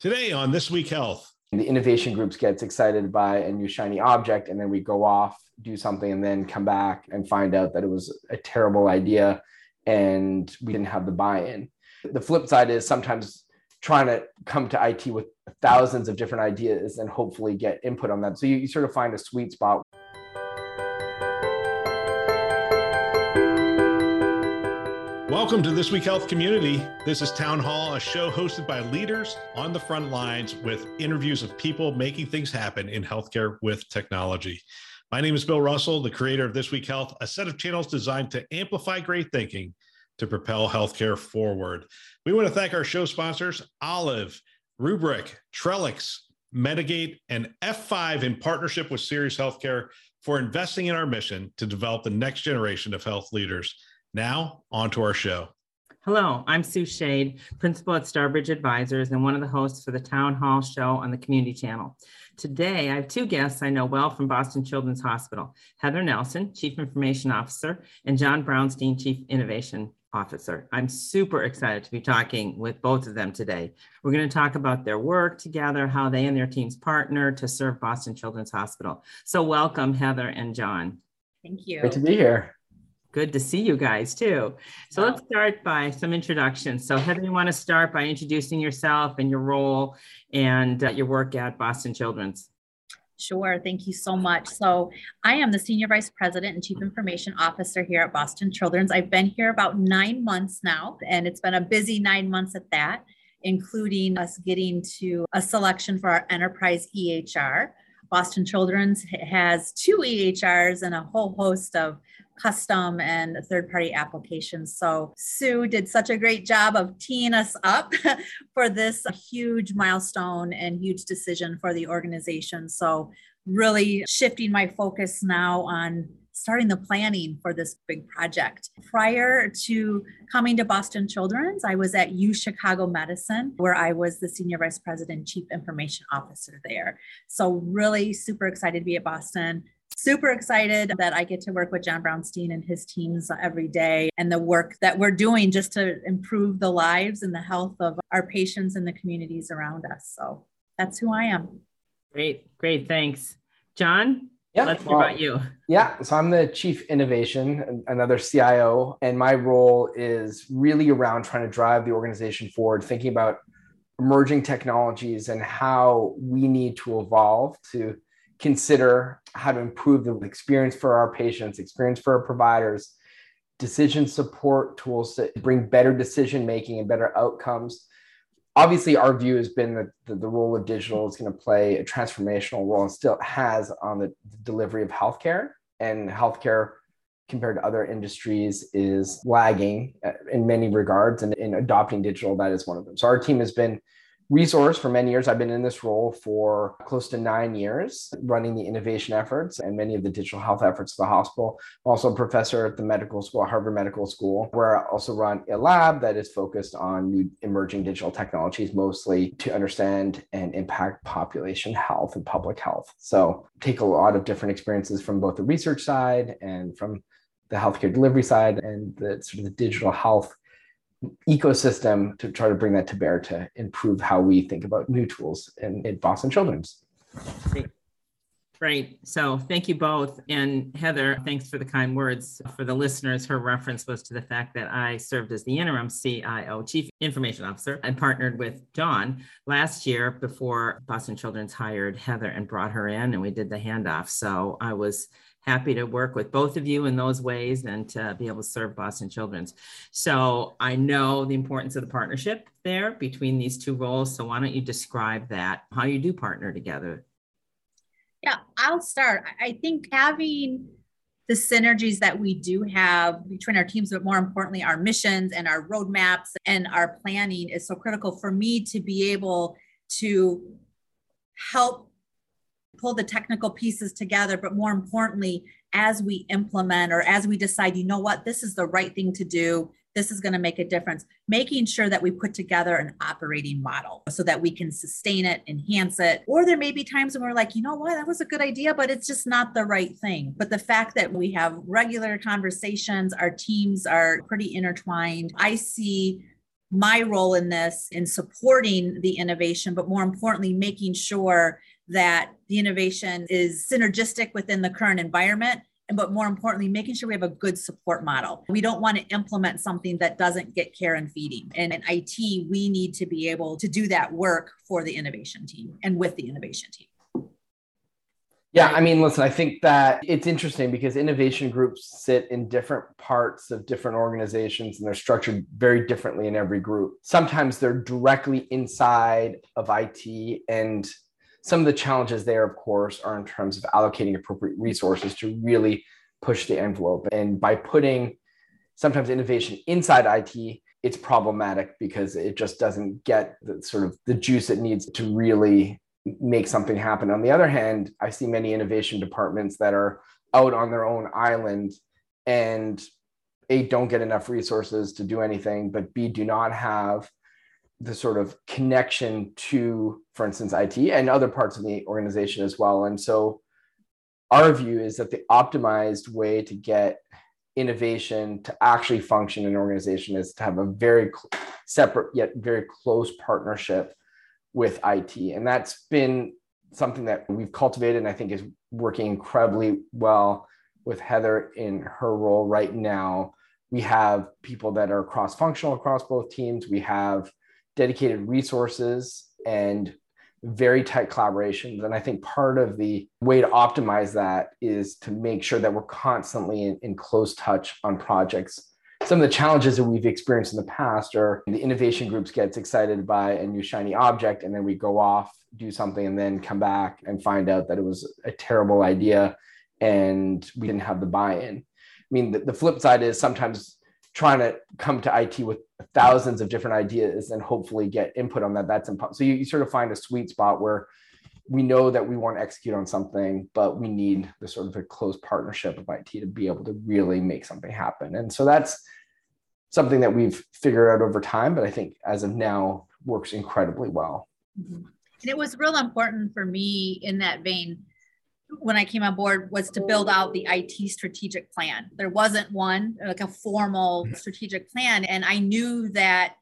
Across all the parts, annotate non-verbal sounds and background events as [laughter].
Today on This Week Health. The innovation groups gets excited by a new shiny object, and then we go off, do something, and then come back and find out that it was a terrible idea and we didn't have the buy-in. The flip side is sometimes trying to come to IT with thousands of different ideas and hopefully get input on that. So you, you sort of find a sweet spot. Welcome to This Week Health Community. This is Town Hall, a show hosted by leaders on the front lines with interviews of people making things happen in healthcare with technology. My name is Bill Russell, the creator of This Week Health, a set of channels designed to amplify great thinking to propel healthcare forward. We want to thank our show sponsors, Olive, Rubrik, Trellix, Medigate, and F5 in partnership with Sirius Healthcare for investing in our mission to develop the next generation of health leaders. Now, on to our show. Hello, I'm Sue Schade, principal at Starbridge Advisors and one of the hosts for the Town Hall Show on the Community Channel. Today, I have two guests I know well from Boston Children's Hospital Heather Nelson, Chief Information Officer, and John Brownstein, Chief Innovation Officer. I'm super excited to be talking with both of them today. We're going to talk about their work together, how they and their teams partner to serve Boston Children's Hospital. So, welcome, Heather and John. Thank you. Great to be here. Good to see you guys too. So let's start by some introductions. So Heather, you want to start by introducing yourself and your role and uh, your work at Boston Children's. Sure. Thank you so much. So, I am the Senior Vice President and Chief Information Officer here at Boston Children's. I've been here about nine months now, and it's been a busy nine months at that, including us getting to a selection for our enterprise EHR. Boston Children's has two EHRs and a whole host of custom and third party applications. So Sue did such a great job of teeing us up [laughs] for this huge milestone and huge decision for the organization. So really shifting my focus now on starting the planning for this big project. Prior to coming to Boston Children's, I was at U Chicago Medicine, where I was the Senior Vice President, Chief Information Officer there. So, really super excited to be at Boston super excited that I get to work with John Brownstein and his teams every day and the work that we're doing just to improve the lives and the health of our patients and the communities around us. So that's who I am. Great, great. Thanks. John, yeah, let's hear well, about you. Yeah, so I'm the chief innovation, another CIO, and my role is really around trying to drive the organization forward, thinking about emerging technologies and how we need to evolve to consider how to improve the experience for our patients, experience for our providers, decision support tools to bring better decision making and better outcomes. Obviously, our view has been that the, the role of digital is going to play a transformational role and still has on the delivery of healthcare. And healthcare, compared to other industries, is lagging uh, in many regards. And in adopting digital, that is one of them. So, our team has been resource for many years. I've been in this role for close to nine years, running the innovation efforts and many of the digital health efforts of the hospital. I'm also a professor at the medical school, Harvard Medical School, where I also run a lab that is focused on new emerging digital technologies, mostly to understand and impact population health and public health. So take a lot of different experiences from both the research side and from the healthcare delivery side and the sort of the digital health ecosystem to try to bring that to bear to improve how we think about new tools in, in Boston Children's. Great. Great. So thank you both. And Heather, thanks for the kind words. For the listeners, her reference was to the fact that I served as the interim CIO, Chief Information Officer, and partnered with John last year before Boston Children's hired Heather and brought her in, and we did the handoff. So I was happy to work with both of you in those ways and to be able to serve Boston Children's. So I know the importance of the partnership there between these two roles. So why don't you describe that, how you do partner together? Yeah, I'll start. I think having the synergies that we do have between our teams, but more importantly, our missions and our roadmaps and our planning is so critical for me to be able to help pull the technical pieces together, but more importantly, as we implement or as we decide, you know what, this is the right thing to do, this is going to make a difference, making sure that we put together an operating model so that we can sustain it, enhance it. Or there may be times when we're like, you know what, that was a good idea, but it's just not the right thing. But the fact that we have regular conversations, our teams are pretty intertwined. I see my role in this in supporting the innovation, but more importantly, making sure that the innovation is synergistic within the current environment And but more importantly, making sure we have a good support model. We don't want to implement something that doesn't get care and feeding. And in IT, we need to be able to do that work for the innovation team and with the innovation team. Yeah, I mean, listen, I think that it's interesting because innovation groups sit in different parts of different organizations and they're structured very differently in every group. Sometimes they're directly inside of IT and some of the challenges there, of course, are in terms of allocating appropriate resources to really push the envelope. And by putting sometimes innovation inside IT, it's problematic because it just doesn't get the sort of the juice it needs to really make something happen. On the other hand, I see many innovation departments that are out on their own island and A, don't get enough resources to do anything, but B, do not have the sort of connection to, for instance, IT and other parts of the organization as well. And so our view is that the optimized way to get innovation to actually function in an organization is to have a very cl- separate yet very close partnership with IT. And that's been something that we've cultivated and I think is working incredibly well with Heather in her role right now. We have people that are cross functional across both teams. We have dedicated resources and very tight collaborations. And I think part of the way to optimize that is to make sure that we're constantly in, in, close touch on projects. Some of the challenges that we've experienced in the past are the innovation groups gets excited by a new shiny object, and then we go off, do something, and then come back and find out that it was a terrible idea and we didn't have the buy-in. I mean, the, the flip side is sometimes trying to come to IT with thousands of different ideas and hopefully get input on that. That's impossible. So you, you sort of find a sweet spot where we know that we want to execute on something, but we need the sort of a close partnership of IT to be able to really make something happen. And so that's something that we've figured out over time, but I think as of now works incredibly well. Mm-hmm. And it was real important for me in that vein when I came on board was to build out the IT strategic plan. There wasn't one, like a formal mm-hmm. strategic plan. And I knew that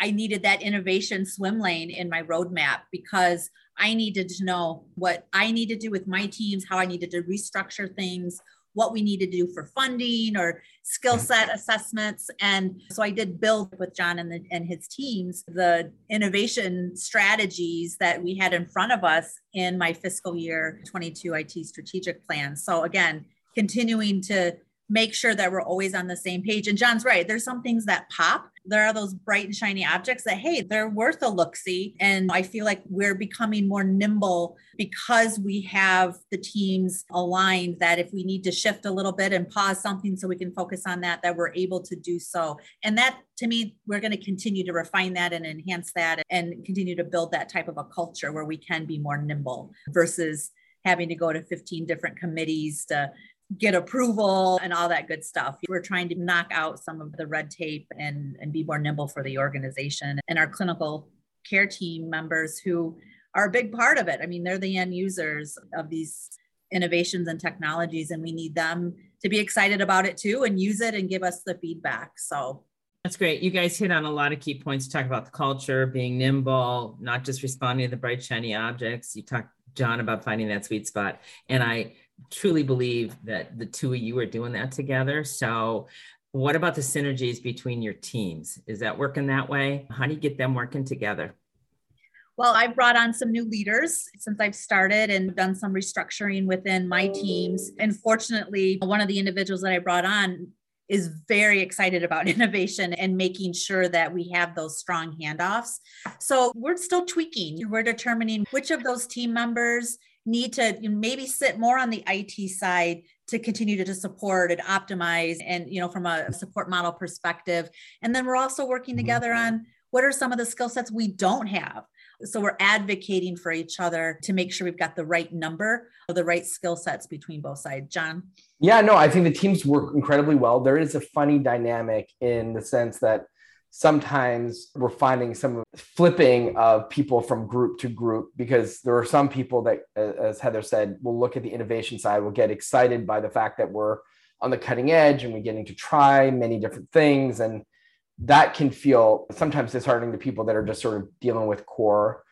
I needed that innovation swim lane in my roadmap because I needed to know what I need to do with my teams, how I needed to restructure things, what we need to do for funding or skill set assessments. And so I did build with John and, the, and his teams the innovation strategies that we had in front of us in my fiscal year 22 IT strategic plan. So again, continuing to make sure that we're always on the same page. And John's right, there's some things that pop there are those bright and shiny objects that, hey, they're worth a look see. And I feel like we're becoming more nimble because we have the teams aligned that if we need to shift a little bit and pause something so we can focus on that, that we're able to do so. And that to me, we're going to continue to refine that and enhance that and continue to build that type of a culture where we can be more nimble versus having to go to 15 different committees to get approval and all that good stuff. We're trying to knock out some of the red tape and, and be more nimble for the organization and our clinical care team members who are a big part of it. I mean, they're the end users of these innovations and technologies, and we need them to be excited about it too and use it and give us the feedback. So that's great. You guys hit on a lot of key points. Talk about the culture, being nimble, not just responding to the bright, shiny objects. You talked, John, about finding that sweet spot. And I truly believe that the two of you are doing that together. So, what about the synergies between your teams? Is that working that way? How do you get them working together? Well, I've brought on some new leaders since I've started and done some restructuring within my teams. And fortunately, one of the individuals that I brought on is very excited about [laughs] innovation and making sure that we have those strong handoffs. So we're still tweaking. We're determining which of those team members need to maybe sit more on the IT side to continue to, support and optimize and you know from a support model perspective. And then we're also working mm-hmm. together on what are some of the skill sets we don't have. So we're advocating for each other to make sure we've got the right number of the right skill sets between both sides. John? Yeah no i think the teams work incredibly well. There is a funny dynamic in the sense that sometimes we're finding some flipping of people from group to group because there are some people that, as Heather said, will look at the innovation side, will get excited by the fact that we're on the cutting edge and we're getting to try many different things. And that can feel sometimes disheartening to people that are just sort of dealing with core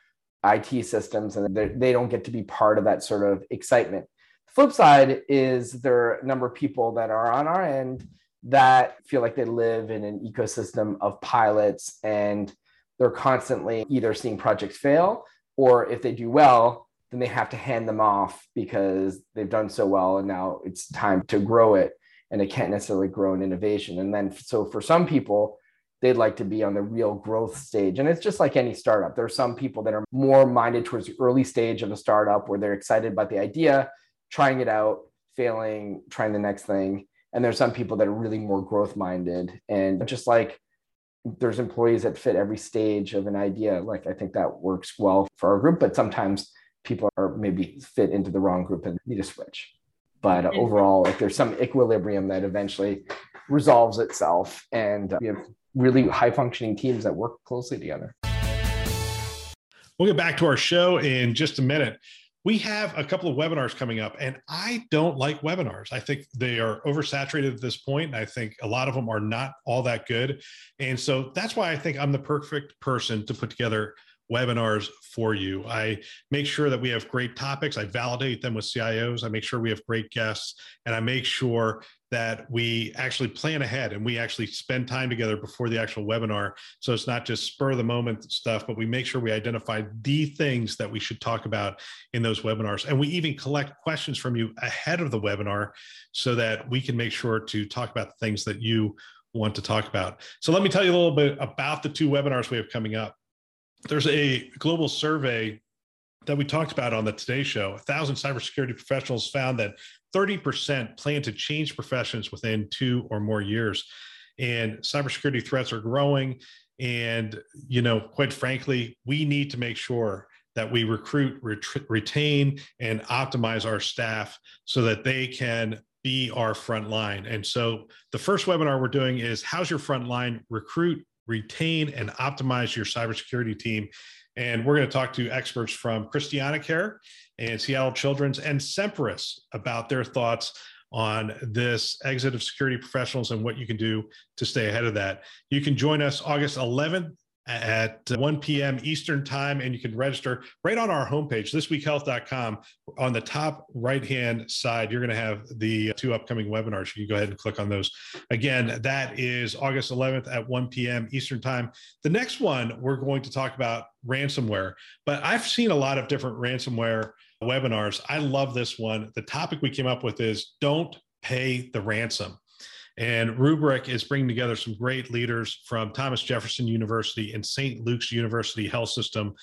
IT systems and they don't get to be part of that sort of excitement. Flip side is there are a number of people that are on our end that feel like they live in an ecosystem of pilots and they're constantly either seeing projects fail or if they do well, then they have to hand them off because they've done so well and now it's time to grow it and it can't necessarily grow in innovation. And then so for some people, they'd like to be on the real growth stage. And it's just like any startup. There are some people that are more minded towards the early stage of a startup where they're excited about the idea, trying it out, failing, trying the next thing. And there's some people that are really more growth minded. And just like there's employees that fit every stage of an idea, like I think that works well for our group, but sometimes people are maybe fit into the wrong group and need to switch. But mm-hmm. overall, like there's some equilibrium that eventually resolves itself and we have really high functioning teams that work closely together. We'll get back to our show in just a minute. We have a couple of webinars coming up, and I don't like webinars. I think they are oversaturated at this. And I think a lot of them are not all that good. And so that's why I think I'm the perfect person to put together webinars for you. I make sure that we have great topics. I validate them with CIOs. I make sure we have great guests, and I make sure that we actually plan ahead and we actually spend time together before the actual webinar. So it's not just spur of the moment stuff, but we make sure we identify the things that we should talk about in those webinars. And we even collect questions from you ahead of the webinar so that we can make sure to talk about the things that you want to talk about. So let me tell you a little bit about the two webinars we have coming up. There's a global survey that we talked about on the Today Show. A thousand cybersecurity professionals found that 30% plan to change professions within two or more years. And cybersecurity threats are growing. And, you know, quite frankly, we need to make sure that we recruit, ret- retain, and optimize our staff so that they can be our front line. And so the first webinar we're doing is How's Your Front Line Recruit, Retain, and Optimize Your Cybersecurity Team? And we're going to talk to experts from Christiana Care and Seattle Children's and Semperis about their thoughts on this exit of security professionals and what you can do to stay ahead of that. You can join us August 11th at 1 p.m. Eastern time, and you can register right on our homepage, thisweekhealth.com. On the top right hand side, you're going to have the two upcoming webinars. You can go ahead and click on those. Again, that is August 11th at 1 p.m. Eastern time. The next one, we're going to talk about ransomware, but I've seen a lot of different ransomware webinars. I love this one. The topic we came up with is don't pay the ransom. And Rubrik is bringing together some great leaders from Thomas Jefferson University and St. Luke's University Health System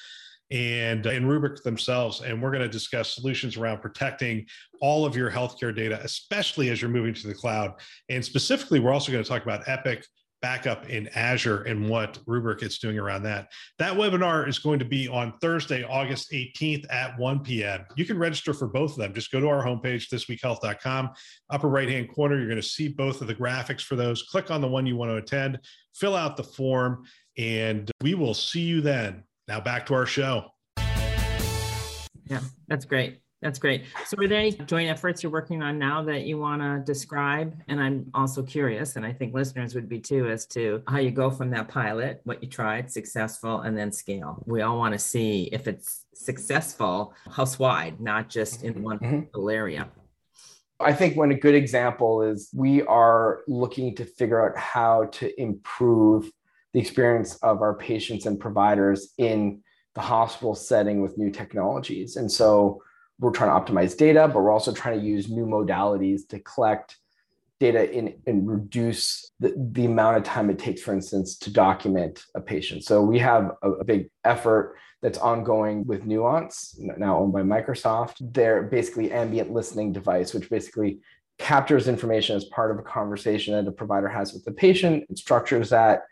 and, uh, and Rubrik themselves. And we're going to discuss solutions around protecting all of your healthcare data, especially as you're moving to the cloud. And specifically, we're also going to talk about Epic backup in Azure and what Rubrik is doing around that. That webinar is going to be on Thursday, August 18th at 1 p.m. You can register for both of them. Just go to our homepage, thisweekhealth.com. Upper right hand corner, you're going to see both of the graphics for those. Click on the one you want to attend, fill out the form, and we will see you then. Now back to our show. Yeah, that's great. That's great. So, are there any joint efforts you're working on now that you want to describe? And I'm also curious, and I think listeners would be too, as to how you go from that pilot, what you tried, successful, and then scale. We all want to see if it's successful house wide, not just in one mm-hmm. area. I think one good example is we are looking to figure out how to improve the experience of our patients and providers in the hospital setting with new technologies. And so we're trying to optimize data, but we're also trying to use new modalities to collect data in, and reduce the, the amount of time it takes, for instance, to document a patient. So we have a, a big effort that's ongoing with Nuance, now owned by Microsoft. They're basically ambient listening device, which basically captures information as part of a conversation that a provider has with the patient, it structures that,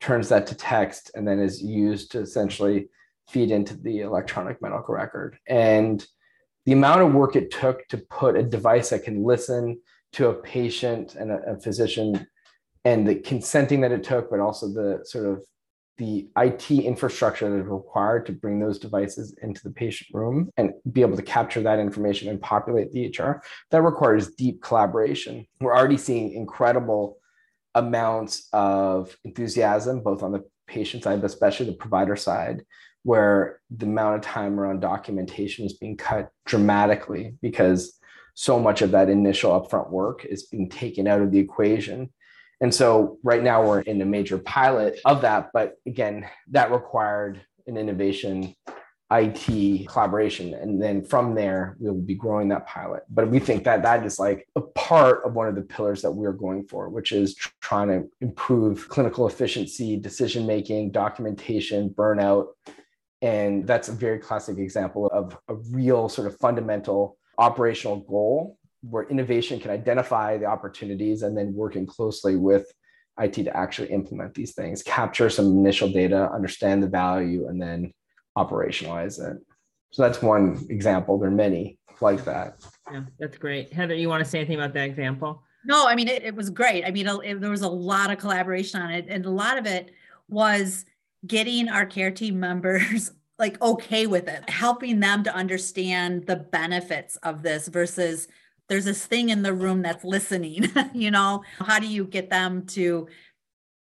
turns that to text, and then is used to essentially feed into the electronic medical record. And the amount of work it took to put a device that can listen to a patient and a, a physician and the consenting that it took, but also the sort of the IT infrastructure that is required to bring those devices into the patient room and be able to capture that information and populate the EHR, that requires deep collaboration. We're already seeing incredible amounts of enthusiasm, both on the patient side, but especially the provider side, where the amount of time around documentation is being cut dramatically because so much of that initial upfront work is being taken out of the equation. And so right now we're in a major pilot of that. But again, that required an innovation IT collaboration. And then from there, we'll be growing that pilot. But we think that that is like a part of one of the pillars that we're going for, which is trying to improve clinical efficiency, decision making, documentation, burnout. And that's a very classic example of a real sort of fundamental operational goal where innovation can identify the opportunities and then working closely with IT to actually implement these things, capture some initial data, understand the value, and then operationalize it. So that's one example. There are many like that. Yeah, that's great. Heather, you want to say anything about that example? No, I mean, it, it was great. I mean, it, there was a lot of collaboration on it, and a lot of it was getting our care team members [laughs] like okay with it, helping them to understand the benefits of this versus there's this thing in the room that's listening. [laughs] you know, how do you get them to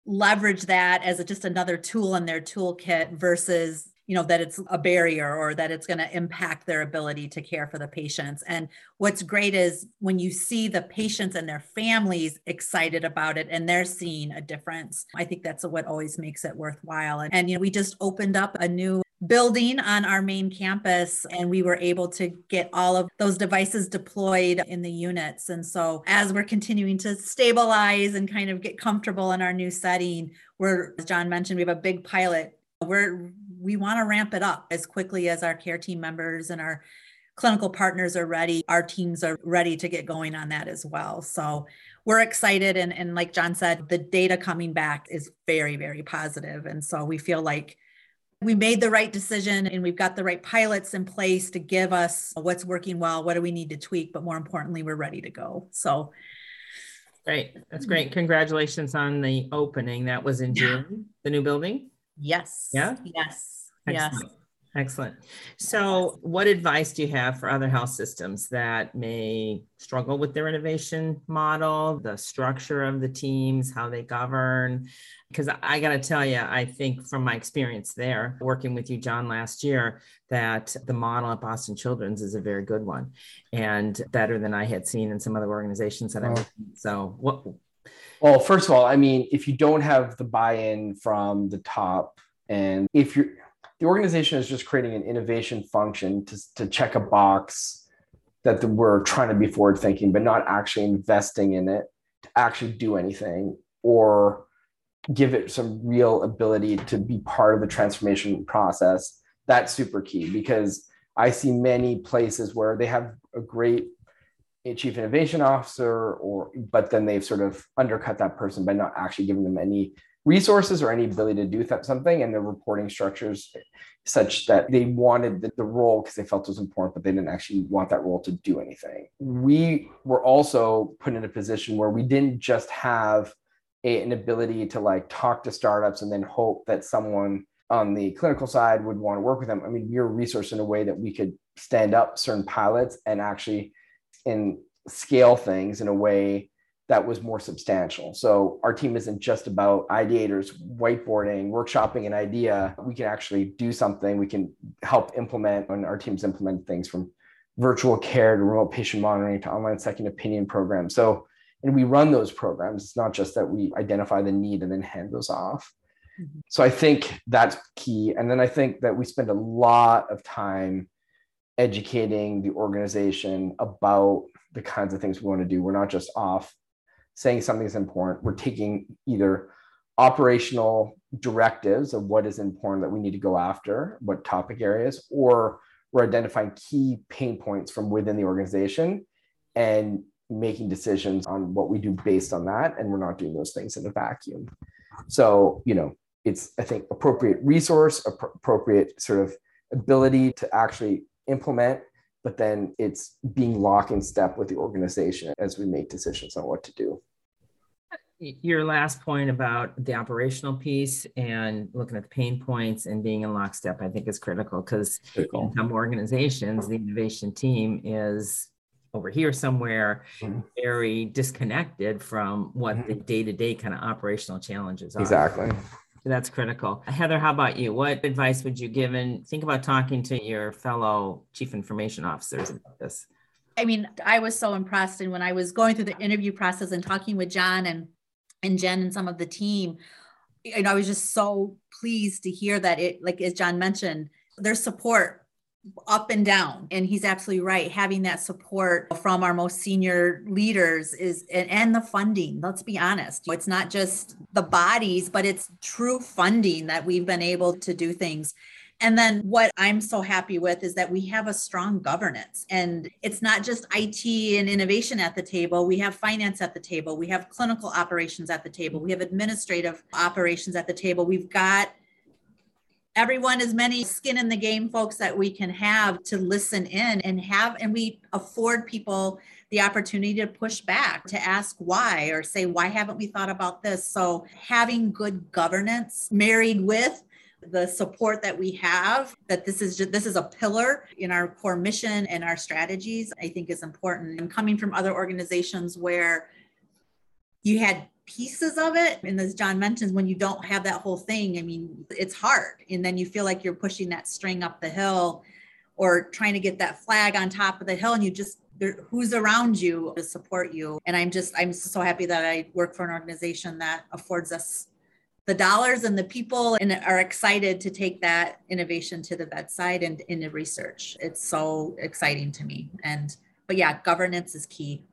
leverage that as a, just another tool in their toolkit versus you know that it's a barrier or that it's going to impact their ability to care for the patients. And what's great is when you see the patients and their families excited about it and they're seeing a difference i think that's what always makes it worthwhile. And, and you know we just opened up a new building on our main campus and we were able to get all of those devices deployed in the units. And so as we're continuing to stabilize and kind of get comfortable in our new setting we're as john mentioned we have a big pilot. We're we want to ramp it up as quickly as our care team members and our clinical partners are ready. Our teams are ready to get going on that as well. So we're excited. And, and like John said, the data coming back is very, very positive. And so we feel like we made the right decision and we've got the right pilots in place to give us what's working well, what do we need to tweak, but more importantly, we're ready to go. So great. That's mm-hmm. great. Congratulations on the opening. That was in June, the new building. Yes. Yeah. Yes. Excellent. Yes. Excellent. So, what advice do you have for other health systems that may struggle with their innovation model, the structure of the teams, how they govern? Because I got to tell you, I think from my experience there, working with you, John, last year, that the model at Boston Children's is a very good one and better than I had seen in some other organizations that oh. I. Worked in. So, what well, first of all, I mean, if you don't have the buy-in from the top, and if you're the organization is just creating an innovation function to, to check a box that the, we're trying to be forward thinking, but not actually investing in it to actually do anything or give it some real ability to be part of the transformation process. That's super key because I see many places where they have a great a chief innovation officer or but then they've sort of undercut that person by not actually giving them any resources or any ability to do th- something. And the reporting structures such that they wanted the, the role because they felt it was important but they didn't actually want that role to do anything. We were also put in a position where we didn't just have a, an ability to like talk to startups and then hope that someone on the clinical side would want to work with them. I mean we were resourced in a way that we could stand up certain pilots and actually and scale things in a way that was more substantial. So our team isn't just about ideators, whiteboarding, workshopping an idea. We can actually do something. We can help implement, and our teams implement things from virtual care to remote patient monitoring to online second opinion programs. So, and we run those programs. It's not just that we identify the need and then hand those off. Mm-hmm. So I think that's key. And then I think that we spend a lot of time educating the organization about the kinds of things we want to do. We're not just off saying something is important. We're taking either operational directives of what is important that we need to go after, what topic areas, or we're identifying key pain points from within the organization and making decisions on what we do based on that. And we're not doing those things in a vacuum. So, you know, it's, I think, appropriate resource, appropriate sort of ability to actually implement, but then it's being lock in step with the organization as we make decisions on what to do. Your last point about the operational piece and looking at the pain points and being in lockstep, I think is critical because in some organizations, the innovation team is over here somewhere, mm-hmm. very disconnected from what mm-hmm. the day to day kind of operational challenges are. Exactly. That's critical. Heather, how about you? What advice would you give? And think about talking to your fellow chief information officers about this. I mean, I was so impressed. And when I was going through the interview process and talking with John and, and Jen and some of the team, know, I was just so pleased to hear that it, like as John mentioned, there's support up and down. And he's absolutely right. Having that support from our most senior leaders is and, and, the funding let's be honest. It's not just the bodies but it's true funding that we've been able to do things. And then what i'm so happy with is that we have a strong governance. And it's not just it and innovation at the table. We have finance at the table. We have clinical operations at the table. We have administrative operations at the table. We've got everyone as many skin in the game folks that we can have to listen in and have and we afford people the opportunity to push back to ask why or say why haven't we thought about this? So having good governance married with the support that we have that this is just, this is a pillar in our core mission and our strategies i think is important. And coming from other organizations where you had pieces of it. And as John mentions, when you don't have that whole thing, I mean, it's hard. And then you feel like you're pushing that string up the hill or trying to get that flag on top of the hill and you just there, who's around you to support you. And i'm just i'm so happy that i work for an organization that affords us the dollars and the people and are excited to take that innovation to the bedside and into research. It's so exciting to me. And but yeah governance is key.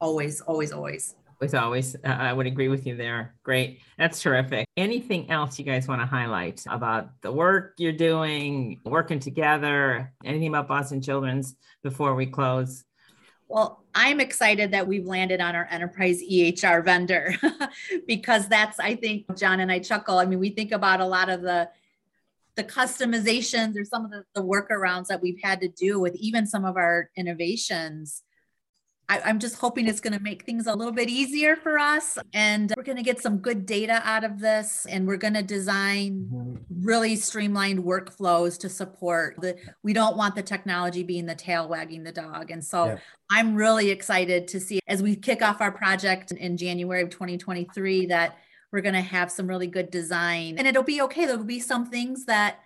Always always always as always, uh, I would agree with you there. Great. That's terrific. Anything else you guys want to highlight about the work you're doing, working together, anything about Boston Children's before we close? Well, I'm excited that we've landed on our enterprise EHR vendor [laughs] because that's, I think, John and I chuckle. I mean, we think about a lot of the the customizations or some of the, the workarounds that we've had to do with even some of our innovations I, am just hoping it's going to make things a little bit easier for us. And we're going to get some good data out of this. And we're going to design mm-hmm. really streamlined workflows to support the, we don't want the technology being the tail wagging the dog. And so yeah. I'm really excited to see as we kick off our project in January of 2023 that we're going to have some really good design and it'll be okay. There'll be some things that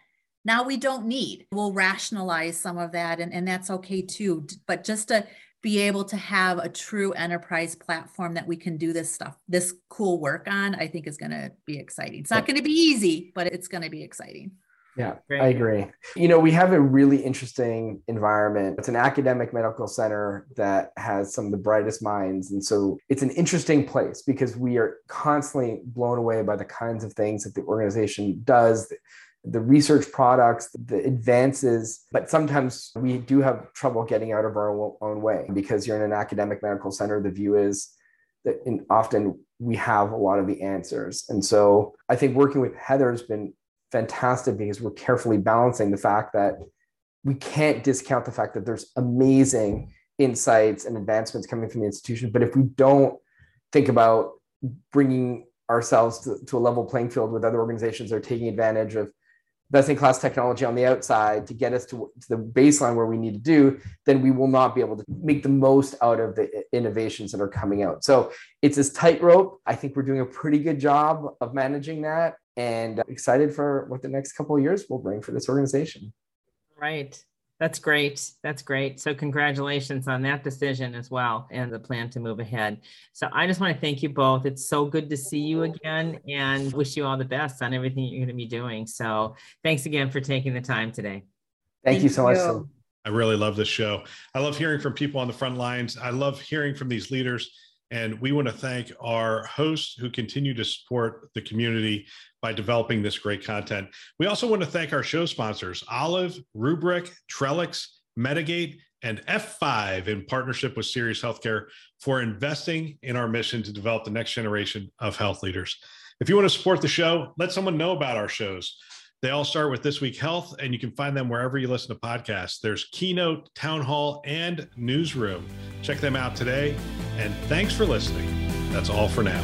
now we don't need. We'll rationalize some of that and, and that's okay too. But just to be able to have a true enterprise platform that we can do this stuff, this cool work on, I think is going to be exciting. It's not going to be easy, but it's going to be exciting. Yeah, I agree. You know, we have a really interesting environment. It's an academic medical center that has some of the brightest minds. And so it's an interesting place because we are constantly blown away by the kinds of things that the organization does, the research products, the advances, but sometimes we do have trouble getting out of our own way because you're in an academic medical center. The view is that often we have a lot of the answers. And so I think working with Heather has been fantastic because we're carefully balancing the fact that we can't discount the fact that there's amazing insights and advancements coming from the institution. But if we don't think about bringing ourselves to, to a level playing field with other organizations that are taking advantage of best in class technology on the outside to get us to, to, the baseline where we need to do, then we will not be able to make the most out of the innovations that are coming out. So it's this tightrope. I think we're doing a pretty good job of managing that and uh, excited for what the next couple of years will bring for this organization. Right. That's great. That's great. So, congratulations on that decision as well and the plan to move ahead. So, I just want to thank you both. It's so good to see you again and wish you all the best on everything you're going to be doing. So, thanks again for taking the time today. Thank, thank you so you. much. I really love this show. I love hearing from people on the front lines. I love hearing from these leaders. And we want to thank our hosts who continue to support the community by developing this great content. We also want to thank our show sponsors, Olive, Rubrik, Trellix, Medigate, and F5 in partnership with Sirius Healthcare for investing in our mission to develop the next generation of health leaders. If you want to support the show, let someone know about our shows. They all start with This Week Health, and you can find them wherever you listen to podcasts. There's Keynote, Town Hall, and Newsroom. Check them out today. And thanks for listening. That's all for now.